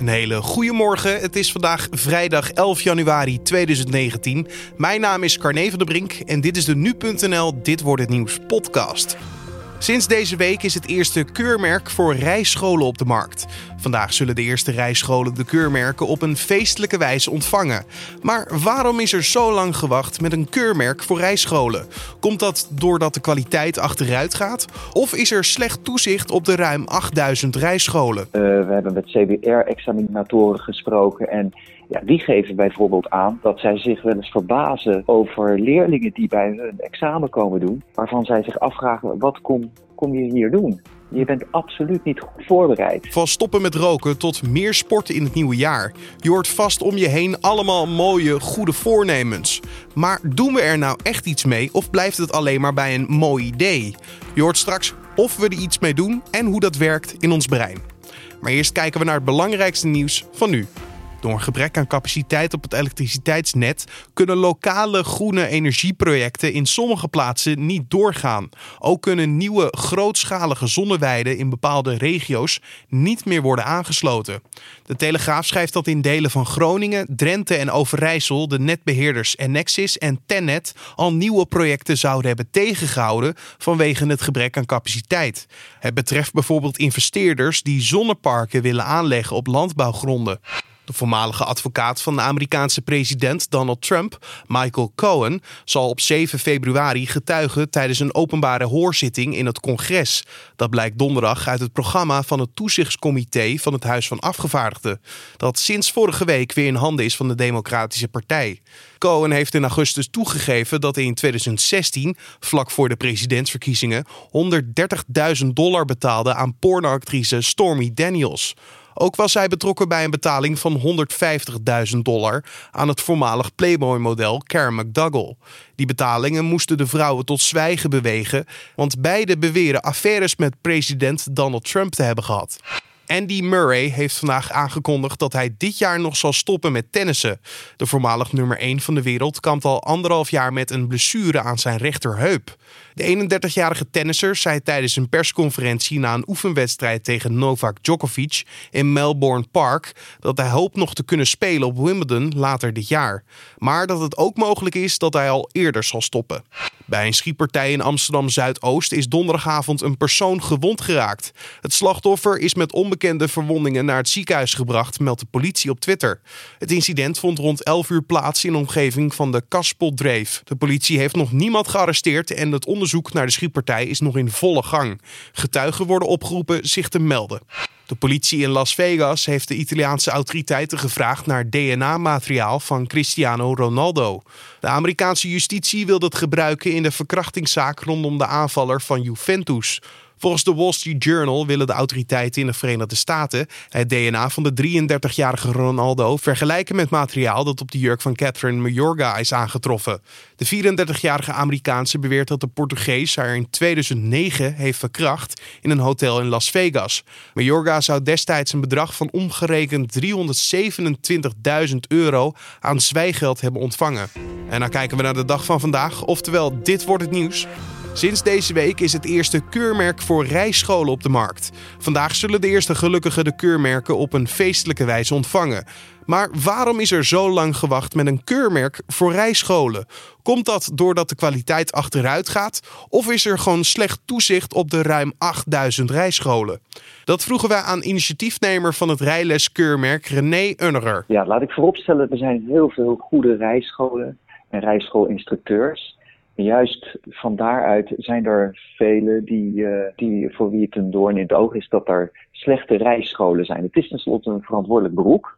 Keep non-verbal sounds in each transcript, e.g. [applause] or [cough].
Een hele goede morgen. Het is vandaag vrijdag 11 januari 2019. Mijn naam is Carne van der Brink en dit is de nu.nl Dit wordt het nieuws podcast. Sinds deze week is het eerste keurmerk voor rijscholen op de markt. Vandaag zullen de eerste rijscholen de keurmerken op een feestelijke wijze ontvangen. Maar waarom is er zo lang gewacht met een keurmerk voor rijscholen? Komt dat doordat de kwaliteit achteruit gaat? Of is er slecht toezicht op de ruim 8000 rijscholen? Uh, we hebben met CBR-examinatoren gesproken en ja, die geven bijvoorbeeld aan dat zij zich wel eens verbazen over leerlingen die bij hun examen komen doen, waarvan zij zich afvragen: wat kom, kom je hier doen? Je bent absoluut niet goed voorbereid. Van stoppen met roken tot meer sporten in het nieuwe jaar. Je hoort vast om je heen allemaal mooie, goede voornemens. Maar doen we er nou echt iets mee of blijft het alleen maar bij een mooi idee? Je hoort straks of we er iets mee doen en hoe dat werkt in ons brein. Maar eerst kijken we naar het belangrijkste nieuws van nu. Door een gebrek aan capaciteit op het elektriciteitsnet kunnen lokale groene energieprojecten in sommige plaatsen niet doorgaan. Ook kunnen nieuwe grootschalige zonneweiden in bepaalde regio's niet meer worden aangesloten. De Telegraaf schrijft dat in delen van Groningen, Drenthe en Overijssel de netbeheerders Enexis en Tennet al nieuwe projecten zouden hebben tegengehouden vanwege het gebrek aan capaciteit. Het betreft bijvoorbeeld investeerders die zonneparken willen aanleggen op landbouwgronden. De voormalige advocaat van de Amerikaanse president Donald Trump, Michael Cohen, zal op 7 februari getuigen tijdens een openbare hoorzitting in het congres. Dat blijkt donderdag uit het programma van het toezichtscomité van het Huis van Afgevaardigden, dat sinds vorige week weer in handen is van de Democratische Partij. Cohen heeft in augustus toegegeven dat hij in 2016, vlak voor de presidentsverkiezingen, 130.000 dollar betaalde aan pornoactrice Stormy Daniels. Ook was hij betrokken bij een betaling van 150.000 dollar aan het voormalig Playboy-model Karen McDougall. Die betalingen moesten de vrouwen tot zwijgen bewegen, want beide beweren affaires met president Donald Trump te hebben gehad. Andy Murray heeft vandaag aangekondigd dat hij dit jaar nog zal stoppen met tennissen. De voormalig nummer 1 van de wereld kampt al anderhalf jaar met een blessure aan zijn rechterheup. De 31-jarige tennisser zei tijdens een persconferentie na een oefenwedstrijd tegen Novak Djokovic in Melbourne Park dat hij hoopt nog te kunnen spelen op Wimbledon later dit jaar. Maar dat het ook mogelijk is dat hij al eerder zal stoppen. Bij een schietpartij in Amsterdam Zuidoost is donderdagavond een persoon gewond geraakt. Het slachtoffer is met onbekende verwondingen naar het ziekenhuis gebracht, meldt de politie op Twitter. Het incident vond rond 11 uur plaats in de omgeving van de Kaspeldreef. De politie heeft nog niemand gearresteerd en het onderzoek naar de schietpartij is nog in volle gang. Getuigen worden opgeroepen zich te melden. De politie in Las Vegas heeft de Italiaanse autoriteiten gevraagd naar DNA-materiaal van Cristiano Ronaldo. De Amerikaanse justitie wil dat gebruiken in de verkrachtingszaak rondom de aanvaller van Juventus. Volgens de Wall Street Journal willen de autoriteiten in de Verenigde Staten het DNA van de 33-jarige Ronaldo vergelijken met materiaal dat op de jurk van Catherine Mayorga is aangetroffen. De 34-jarige Amerikaanse beweert dat de Portugees haar in 2009 heeft verkracht in een hotel in Las Vegas. Mayorga zou destijds een bedrag van omgerekend 327.000 euro aan zwijgeld hebben ontvangen. En dan kijken we naar de dag van vandaag, oftewel dit wordt het nieuws. Sinds deze week is het eerste keurmerk voor rijscholen op de markt. Vandaag zullen de eerste gelukkigen de keurmerken op een feestelijke wijze ontvangen. Maar waarom is er zo lang gewacht met een keurmerk voor rijscholen? Komt dat doordat de kwaliteit achteruit gaat? Of is er gewoon slecht toezicht op de ruim 8000 rijscholen? Dat vroegen wij aan initiatiefnemer van het rijleskeurmerk René Unnerer. Ja, laat ik vooropstellen, er zijn heel veel goede rijscholen en rijschoolinstructeurs juist van daaruit zijn er velen die, uh, die, voor wie het een doorn in het oog is dat er slechte rijscholen zijn. Het is tenslotte een verantwoordelijk beroep.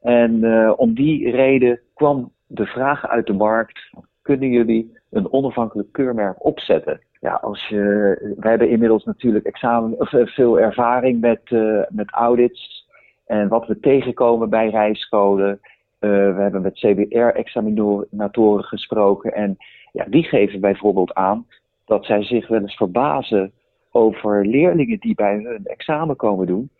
En uh, om die reden kwam de vraag uit de markt: kunnen jullie een onafhankelijk keurmerk opzetten? Ja, als je, wij hebben inmiddels natuurlijk examen, eh, veel ervaring met, met audits en wat we tegenkomen bij rijscholen. we hebben met CBR-examinatoren gesproken en ja, die geven bijvoorbeeld aan dat zij zich wel eens verbazen over leerlingen die bij hun examen komen doen,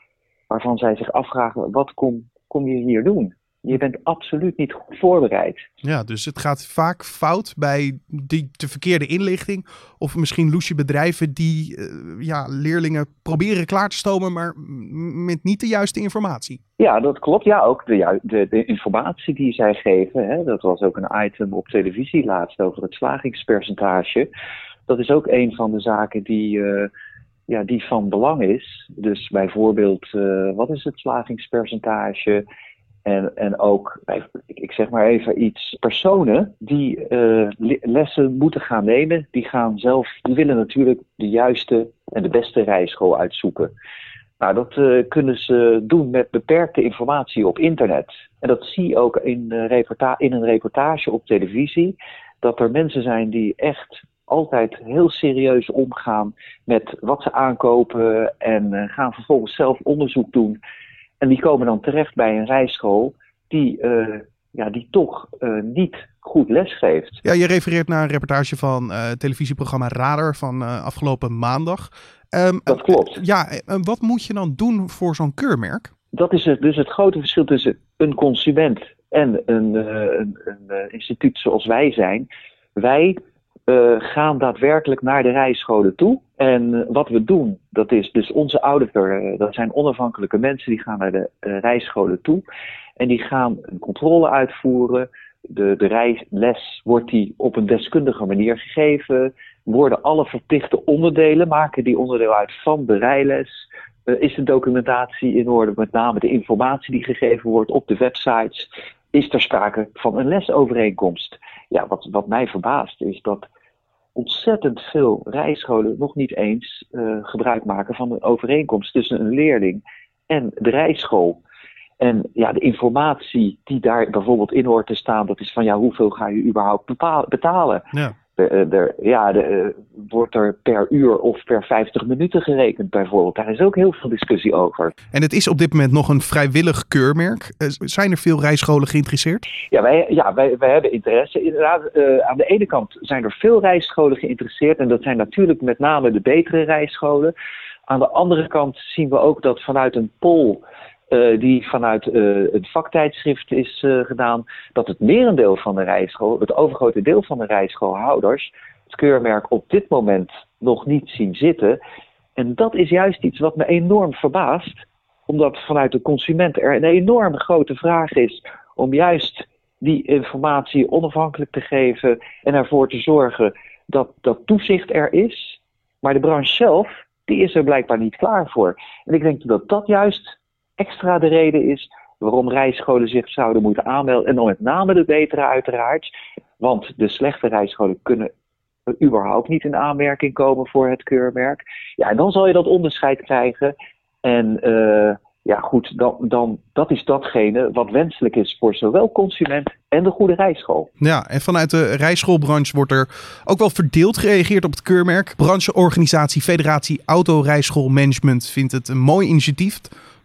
waarvan zij zich afvragen: wat kom, kom je hier doen? Je bent absoluut niet goed voorbereid. Ja, dus het gaat vaak fout bij die de verkeerde inlichting. Of misschien loesje bedrijven die uh, ja, leerlingen proberen klaar te stomen, maar met niet de juiste informatie. Ja, dat klopt. Ja, ook de, de, de informatie die zij geven. Hè, dat was ook een item op televisie laatst over het slagingspercentage. Dat is ook een van de zaken die. Uh, ja, die van belang is. Dus bijvoorbeeld, uh, wat is het slagingspercentage? En, en ook, ik zeg maar even iets, personen die uh, lessen moeten gaan nemen, die gaan zelf, die willen natuurlijk de juiste en de beste rijschool uitzoeken. Nou, dat uh, kunnen ze doen met beperkte informatie op internet. En dat zie je ook in, in een reportage op televisie, dat er mensen zijn die echt altijd heel serieus omgaan met wat ze aankopen en gaan vervolgens zelf onderzoek doen. En die komen dan terecht bij een rijschool die, uh, ja, die toch uh, niet goed lesgeeft. Ja, je refereert naar een reportage van het televisieprogramma Radar van afgelopen maandag. Um, dat klopt. Ja, wat moet je dan doen voor zo'n keurmerk? Dat is het, dus het grote verschil tussen een consument en een, een, een instituut zoals wij zijn. Wij uh, gaan daadwerkelijk naar de rijscholen toe. En uh, wat we doen, dat is dus onze auditor, uh, dat zijn onafhankelijke mensen, die gaan naar de rijscholen toe. En die gaan een controle uitvoeren. De, de rijles wordt die op een deskundige manier gegeven. Worden alle verplichte onderdelen, maken die onderdeel uit van de rijles. is de documentatie in orde, met name de informatie die gegeven wordt op de websites. Is er sprake van een lesovereenkomst? Ja, wat, wat mij verbaast is dat ontzettend veel rijscholen nog niet eens uh, gebruik maken van een overeenkomst tussen een leerling en de rijschool. En ja, de informatie die daar bijvoorbeeld in hoort te staan, dat is van ja, hoeveel ga je überhaupt betalen? Ja. Eh, er, ja, de, uh, wordt er per uur of per 50 minuten gerekend bijvoorbeeld. Daar is ook heel veel discussie over. En het is op dit moment nog een vrijwillig keurmerk. Uh, zijn er veel rijscholen geïnteresseerd? Ja, wij, ja, wij, wij hebben interesse. Inderdaad, aan de ene kant zijn er veel rijscholen geïnteresseerd. En dat zijn natuurlijk met name de betere rijscholen. Aan de andere kant zien we ook dat vanuit een poll uh, die vanuit uh, het vaktijdschrift is uh, gedaan, dat het merendeel van de rijschool, het overgrote deel van de rijschoolhouders, het keurmerk op dit moment nog niet zien zitten. En dat is juist iets wat me enorm verbaast, omdat vanuit de consument er een enorm grote vraag is om juist die informatie onafhankelijk te geven en ervoor te zorgen dat dat toezicht er is. Maar de branche zelf, die is er blijkbaar niet klaar voor. En ik denk dat dat juist extra de reden is waarom rijscholen zich zouden moeten aanmelden. En dan met name de betere uiteraard. Want de slechte rijscholen kunnen überhaupt niet in aanmerking komen voor het keurmerk. Ja, en dan zal je dat onderscheid krijgen. En uh, ja, goed, dan, dan, dat is datgene wat wenselijk is voor zowel consument en de goede rijschool. Ja, en vanuit de rijschoolbranche wordt er ook wel verdeeld gereageerd op het keurmerk. Brancheorganisatie Federatie Auto Rijschoolmanagement vindt het een mooi initiatief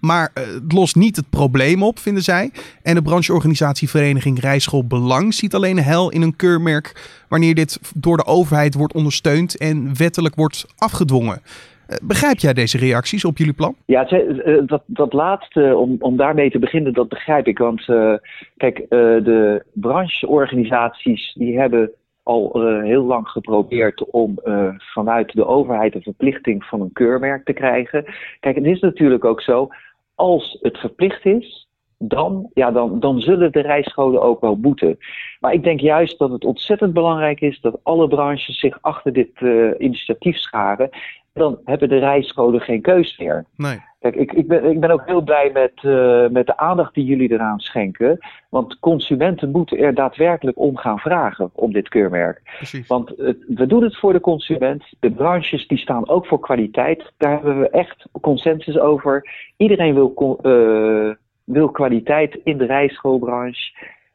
maar uh, het lost niet het probleem op, vinden zij. En de brancheorganisatie Vereniging Rijschool Belang ziet alleen hel in een keurmerk wanneer dit door de overheid wordt ondersteund en wettelijk wordt afgedwongen. Uh, begrijp jij deze reacties op jullie plan? Ja, eh, dat, dat laatste, om, om daarmee te beginnen, dat begrijp ik. Want kijk, de brancheorganisaties die hebben al heel lang geprobeerd om vanuit de overheid een verplichting van een keurmerk te krijgen. Kijk, het is natuurlijk ook zo, als het verplicht is, dan, ja, dan, dan zullen de rijscholen ook wel moeten. Maar ik denk juist dat het ontzettend belangrijk is dat alle branches zich achter dit uh, initiatief scharen. Dan hebben de rijscholen geen keus meer. Nee. Kijk, ik, ik, ben, ik ben ook heel blij met, uh, met de aandacht die jullie eraan schenken. Want consumenten moeten er daadwerkelijk om gaan vragen om dit keurmerk. Precies. Want het, we doen het voor de consument. De branches die staan ook voor kwaliteit. Daar hebben we echt consensus over. Iedereen wil, uh, wil kwaliteit in de rijschoolbranche.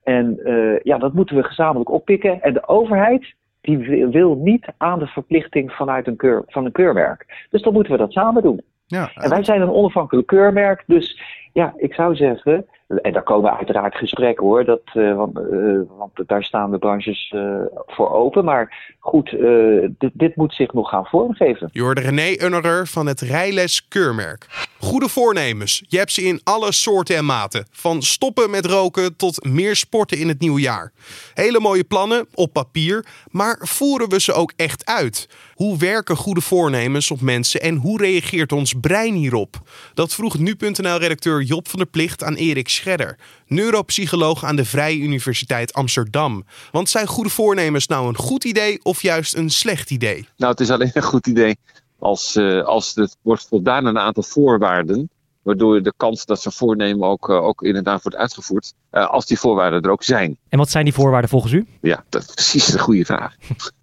En uh, ja, dat moeten we gezamenlijk oppikken. En de overheid die wil, wil niet aan de verplichting vanuit een keur, van een keurmerk. Dus dan moeten we dat samen doen. Ja, en wij zijn een onafhankelijk keurmerk, dus ja, ik zou zeggen, en daar komen uiteraard gesprekken hoor, dat, want, want, daar staan de branches voor open. Maar goed, dit, dit, moet zich nog gaan vormgeven. Je hoorde René Unnerer van het Rijles Keurmerk. Goede voornemens, je hebt ze in alle soorten en maten. Van stoppen met roken tot meer sporten in het nieuwe jaar. Hele mooie plannen op papier, maar voeren we ze ook echt uit? Hoe werken goede voornemens op mensen en hoe reageert ons brein hierop? Dat vroeg nu.nl-redacteur Job van der Plicht aan Erik Scherder, neuropsycholoog aan de Vrije Universiteit Amsterdam. Want zijn goede voornemens nou een goed idee of juist een slecht idee? Nou, het is alleen een goed idee als, uh, als het wordt voldaan aan een aantal voorwaarden waardoor de kans dat zo'n voornemen ook, uh, ook inderdaad wordt uitgevoerd, uh, als die voorwaarden er ook zijn. En wat zijn die voorwaarden volgens u? Ja, dat is precies de goede vraag.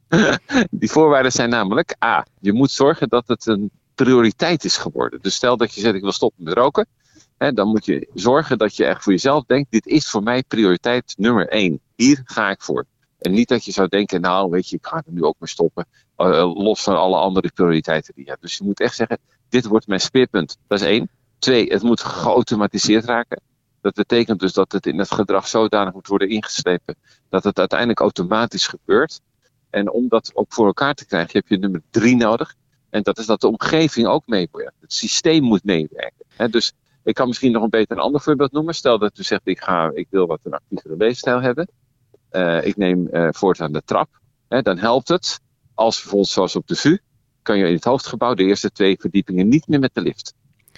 [laughs] die voorwaarden zijn namelijk A, je moet zorgen dat het een prioriteit is geworden. Dus stel dat je zegt ik wil stoppen met roken, hè, dan moet je zorgen dat je echt voor jezelf denkt, dit is voor mij prioriteit nummer één. Hier ga ik voor. En niet dat je zou denken, nou weet je, ik ga er nu ook mee stoppen. Uh, los van alle andere prioriteiten die je hebt. Dus je moet echt zeggen, dit wordt mijn speerpunt. Dat is één. Twee, het moet geautomatiseerd raken. Dat betekent dus dat het in het gedrag zodanig moet worden ingeslepen dat het uiteindelijk automatisch gebeurt. En om dat ook voor elkaar te krijgen, heb je nummer drie nodig. En dat is dat de omgeving ook meewerkt. Het systeem moet meewerken. dus ik kan misschien nog een beter een ander voorbeeld noemen. Stel dat u zegt, ik, ga, ik wil wat een actievere leefstijl hebben. Uh, ik neem uh, voortaan de trap. dan helpt het als bijvoorbeeld zoals op de VU, kan je in het hoofdgebouw de eerste twee verdiepingen niet meer met de lift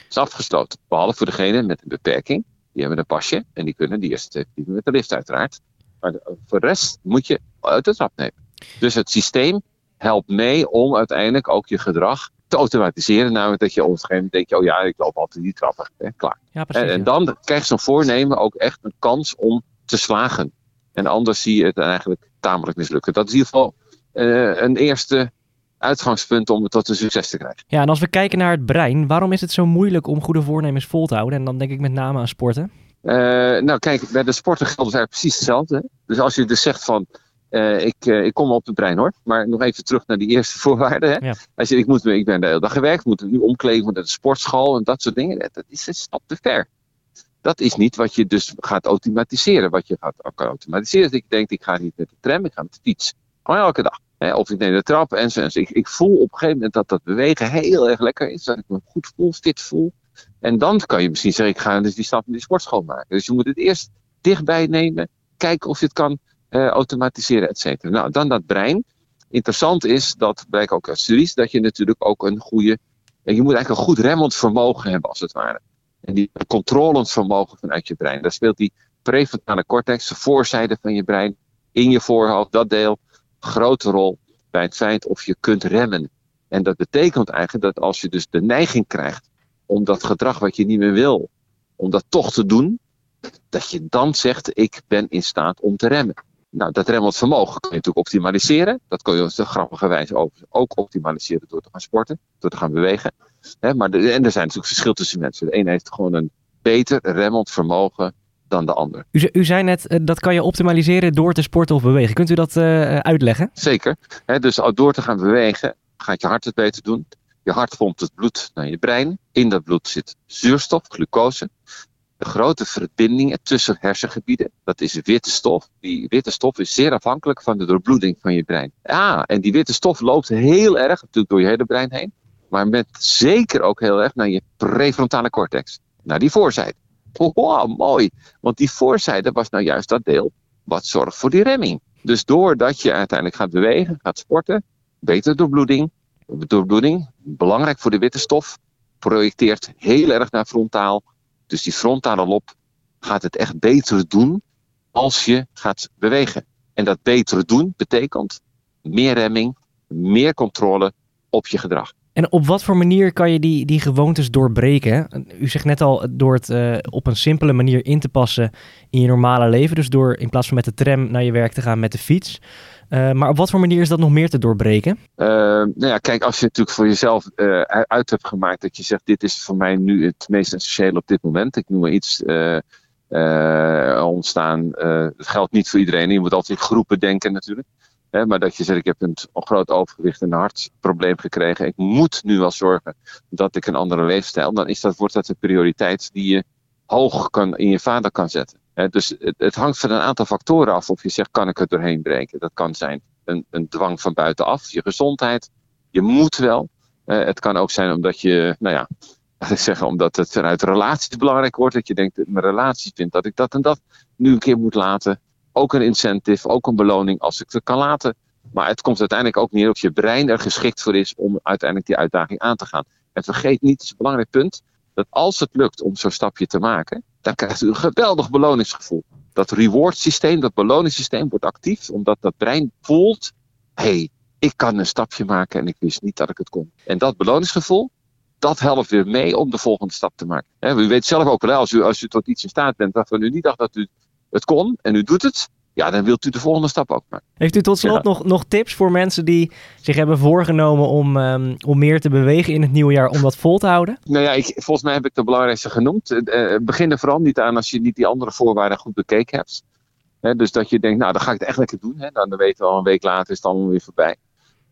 is afgesloten. Behalve voor degene met een beperking. Die hebben een pasje en die kunnen die eerste twee met de lift uiteraard. Maar voor de rest moet je uit de trap nemen. Dus het systeem helpt mee om uiteindelijk ook je gedrag te automatiseren. Namelijk dat je op een gegeven moment denkt, oh ja, ik loop altijd die trappen. Hè, klaar. Ja, precies, en, en, dan krijgt zo'n voornemen ook echt een kans om te slagen. En anders zie je het eigenlijk tamelijk mislukken. Dat is in ieder geval uh, een eerste uitgangspunt om het tot een succes te krijgen. Ja, en als we kijken naar het brein, waarom is het zo moeilijk om goede voornemens vol te houden? En dan denk ik met name aan sporten. Uh, nou, kijk, bij de sporten geldt het eigenlijk precies hetzelfde. Dus als je dus zegt van, uh, ik, uh, ik kom op het brein hoor. Maar nog even terug naar die eerste [laughs] voorwaarden. Hè? Ja. Als je, ik, moet, ik ben de hele dag gewerkt, moet nu omkleden, naar de sportschool en dat soort dingen. Dat is een stap te ver. Dat is niet wat je dus gaat automatiseren. Wat je gaat automatiseren is dat je denkt, ik ga niet met de tram, ik ga met de fiets. Gewoon elke dag of ik neem de trap en zo. Ik, ik voel op een gegeven moment dat dat bewegen heel erg lekker is. Dat ik me goed voel, fit voel. En dan kan je misschien zeggen, ik ga dus die stap in die sportschool maken. Dus je moet het eerst dichtbij nemen. Kijken of je het kan uh, automatiseren, et cetera. Nou, dan dat brein. Interessant is, dat blijkt ook uit studies, dat je natuurlijk ook een goede... Je moet eigenlijk een goed remmend vermogen hebben, als het ware. En die controlend vermogen vanuit je brein. Daar speelt die prefrontale cortex, de voorzijde van je brein, in je voorhoofd, dat deel grote rol bij het feit of je kunt remmen. En dat betekent eigenlijk dat als je dus de neiging krijgt om dat gedrag wat je niet meer wil, om dat toch te doen, dat je dan zegt: Ik ben in staat om te remmen. Nou, dat remmend vermogen kun je natuurlijk optimaliseren. Dat kun je op grappige wijze ook optimaliseren door te gaan sporten, door te gaan bewegen. maar de, en er zijn natuurlijk verschillen tussen mensen. De ene heeft gewoon een beter remmend vermogen dan de ander. U, u zei net, uh, dat kan je optimaliseren door te sporten of bewegen. Kunt u dat uh, uitleggen? Zeker. dus door te gaan bewegen gaat je hart het beter doen. Je hart pompt het bloed naar je brein. In dat bloed zit zuurstof, glucose. De grote verbindingen tussen hersengebieden, dat is witte stof. Die witte stof is zeer afhankelijk van de doorbloeding van je brein. Ah, en die witte stof loopt heel erg natuurlijk door je hele brein heen. Maar met zeker ook heel erg naar je prefrontale cortex. Naar die voorzijde. [laughs] Wow, mooi. Want die voorzijde was nou juist dat deel wat zorgt voor die remming. Dus doordat je uiteindelijk gaat bewegen, gaat sporten, betere doorbloeding. Doorbloeding, belangrijk voor de witte stof, projecteert heel erg naar frontaal. Dus die frontale lob gaat het echt beter doen als je gaat bewegen. En dat betere doen betekent meer remming, meer controle op je gedrag. En op wat voor manier kan je die, die gewoontes doorbreken? U zegt net al door het uh, op een simpele manier in te passen in je normale leven. Dus door in plaats van met de tram naar je werk te gaan met de fiets. Uh, maar op wat voor manier is dat nog meer te doorbreken? Uh, nou ja, kijk, als je natuurlijk voor jezelf uit hebt gemaakt dat je zegt: Dit is voor mij nu het meest essentiële op dit moment. Ik noem maar iets. ontstaan. Het geldt niet voor iedereen. Je moet altijd in groepen denken, natuurlijk maar dat je zegt, ik heb een groot overgewicht en een hartprobleem gekregen. Ik moet nu wel zorgen dat ik een andere leefstijl. Dan is dat, wordt dat een prioriteit die je hoog kan, in je vader kan zetten. Dus het, het, hangt van een aantal factoren af of je zegt, kan ik het doorheen breken? Dat kan zijn een, een dwang van buitenaf, je gezondheid. Je moet wel. het kan ook zijn omdat je, nou ja, [laughs] laat ik zeggen, omdat het vanuit relaties belangrijk wordt. Dat je denkt, mijn relatie vindt dat ik dat en dat nu een keer moet laten. Ook een incentive, ook een beloning als ik het kan laten. Maar het komt uiteindelijk ook neer of je brein er geschikt voor is om uiteindelijk die uitdaging aan te gaan. En vergeet niet, het is een belangrijk punt, dat als het lukt om zo'n stapje te maken, dan krijgt u een geweldig beloningsgevoel. Dat reward systeem, dat beloningssysteem wordt actief, omdat dat brein voelt, hey, ik kan een stapje maken en ik wist niet dat ik het kon. En dat beloningsgevoel, dat helpt weer mee om de volgende stap te maken. u weet zelf ook wel, als u, als u tot iets in staat bent waarvan u niet dacht dat u het kon en u doet het, ja, dan wilt u de volgende stap ook maken. Heeft u tot slot nog, nog tips voor mensen die zich hebben voorgenomen om, um, om meer te bewegen in het nieuwe jaar, om dat vol te houden? Nou ja, ik, volgens mij heb ik de belangrijkste genoemd. Uh, begin er vooral niet aan als je niet die andere voorwaarden goed bekeken hebt. dus dat je denkt, nou, dan ga ik het echt lekker doen. Hè? Dan weten we al een week later is het allemaal weer voorbij.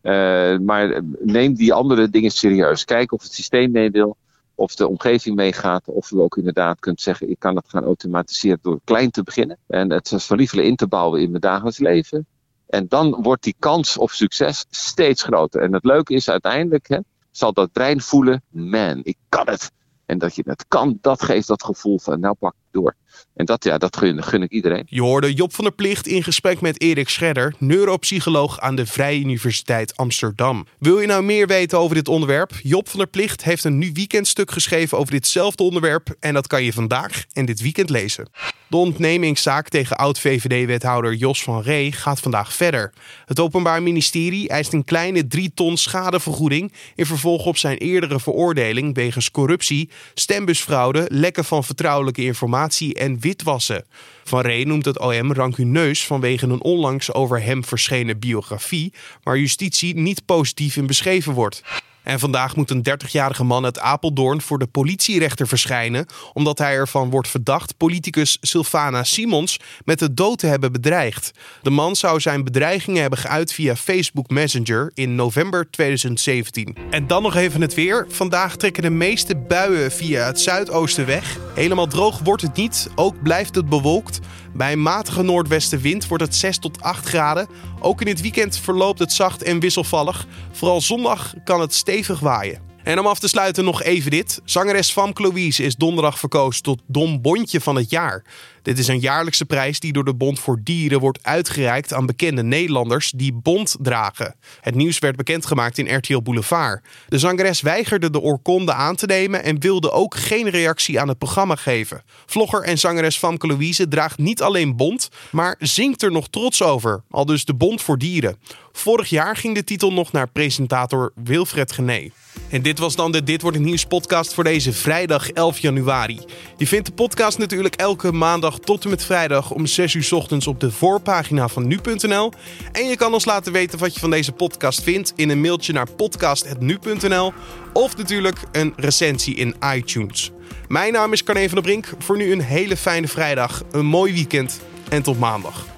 Uh, maar neem die andere dingen serieus. Kijk of het systeem mee wil of de omgeving meegaat, of u ook inderdaad kunt zeggen: ik kan het gaan automatiseren door klein te beginnen en het van in te bouwen in mijn dagelijks leven. En dan wordt die kans op succes steeds groter. En het leuke is uiteindelijk, hè, zal dat brein voelen: man, ik kan het. En dat je het kan, dat geeft dat gevoel van nou pak door. En dat, ja, dat gun, ik iedereen. Je hoorde Job van der Plicht in gesprek met Erik Scherder, neuropsycholoog aan de Vrije Universiteit Amsterdam. Wil je nou meer weten over dit onderwerp? Job van der Plicht heeft een nu weekendstuk geschreven over ditzelfde onderwerp. En dat kan je vandaag en dit weekend lezen. De ontnemingszaak tegen oud-VVD-wethouder Jos van Ree gaat vandaag verder. Het Openbaar Ministerie eist een kleine 3 ton schadevergoeding in vervolg op zijn eerdere veroordeling wegens corruptie, stembusfraude, lekken van vertrouwelijke informatie en witwassen. Van Ree noemt het OM rancuneus vanwege een onlangs over hem verschenen biografie, waar justitie niet positief in beschreven wordt. En vandaag moet een 30-jarige man uit Apeldoorn voor de politierechter verschijnen, omdat hij ervan wordt verdacht politicus Sylvana Simons met de dood te hebben bedreigd. De man zou zijn bedreigingen hebben geuit via Facebook Messenger in november 2017. En dan nog even het weer. Vandaag trekken de meeste buien via het zuidoosten weg. Helemaal droog wordt het niet, ook blijft het bewolkt. Bij een matige noordwestenwind wordt het 6 tot 8 graden. Ook in het weekend verloopt het zacht en wisselvallig. Vooral zondag kan het stevig waaien. En om af te sluiten nog even dit. Zangeres Famke Louise is donderdag verkozen tot Dom Bondje van het jaar. Dit is een jaarlijkse prijs die door de Bond voor Dieren wordt uitgereikt aan bekende Nederlanders die bond dragen. Het nieuws werd bekendgemaakt in RTL Boulevard. De zangeres weigerde de oorkonde aan te nemen en wilde ook geen reactie aan het programma geven. Vlogger en zangeres Famke Louise draagt niet alleen bond, maar zingt er nog trots over, al dus de Bond voor Dieren. Vorig jaar ging de titel nog naar presentator Wilfred Gené. En dit was dan de Dit Wordt Het Nieuws podcast voor deze vrijdag 11 januari. Je vindt de podcast natuurlijk elke tot en met vrijdag om 6 uur ochtends op de voorpagina van nu.nl. En je kan ons laten weten wat je van deze podcast vindt in een mailtje naar podcast.nu.nl of natuurlijk een recensie in iTunes. Mijn naam is Carne van der Brink. Voor nu een hele fijne vrijdag, een mooi weekend en tot maandag.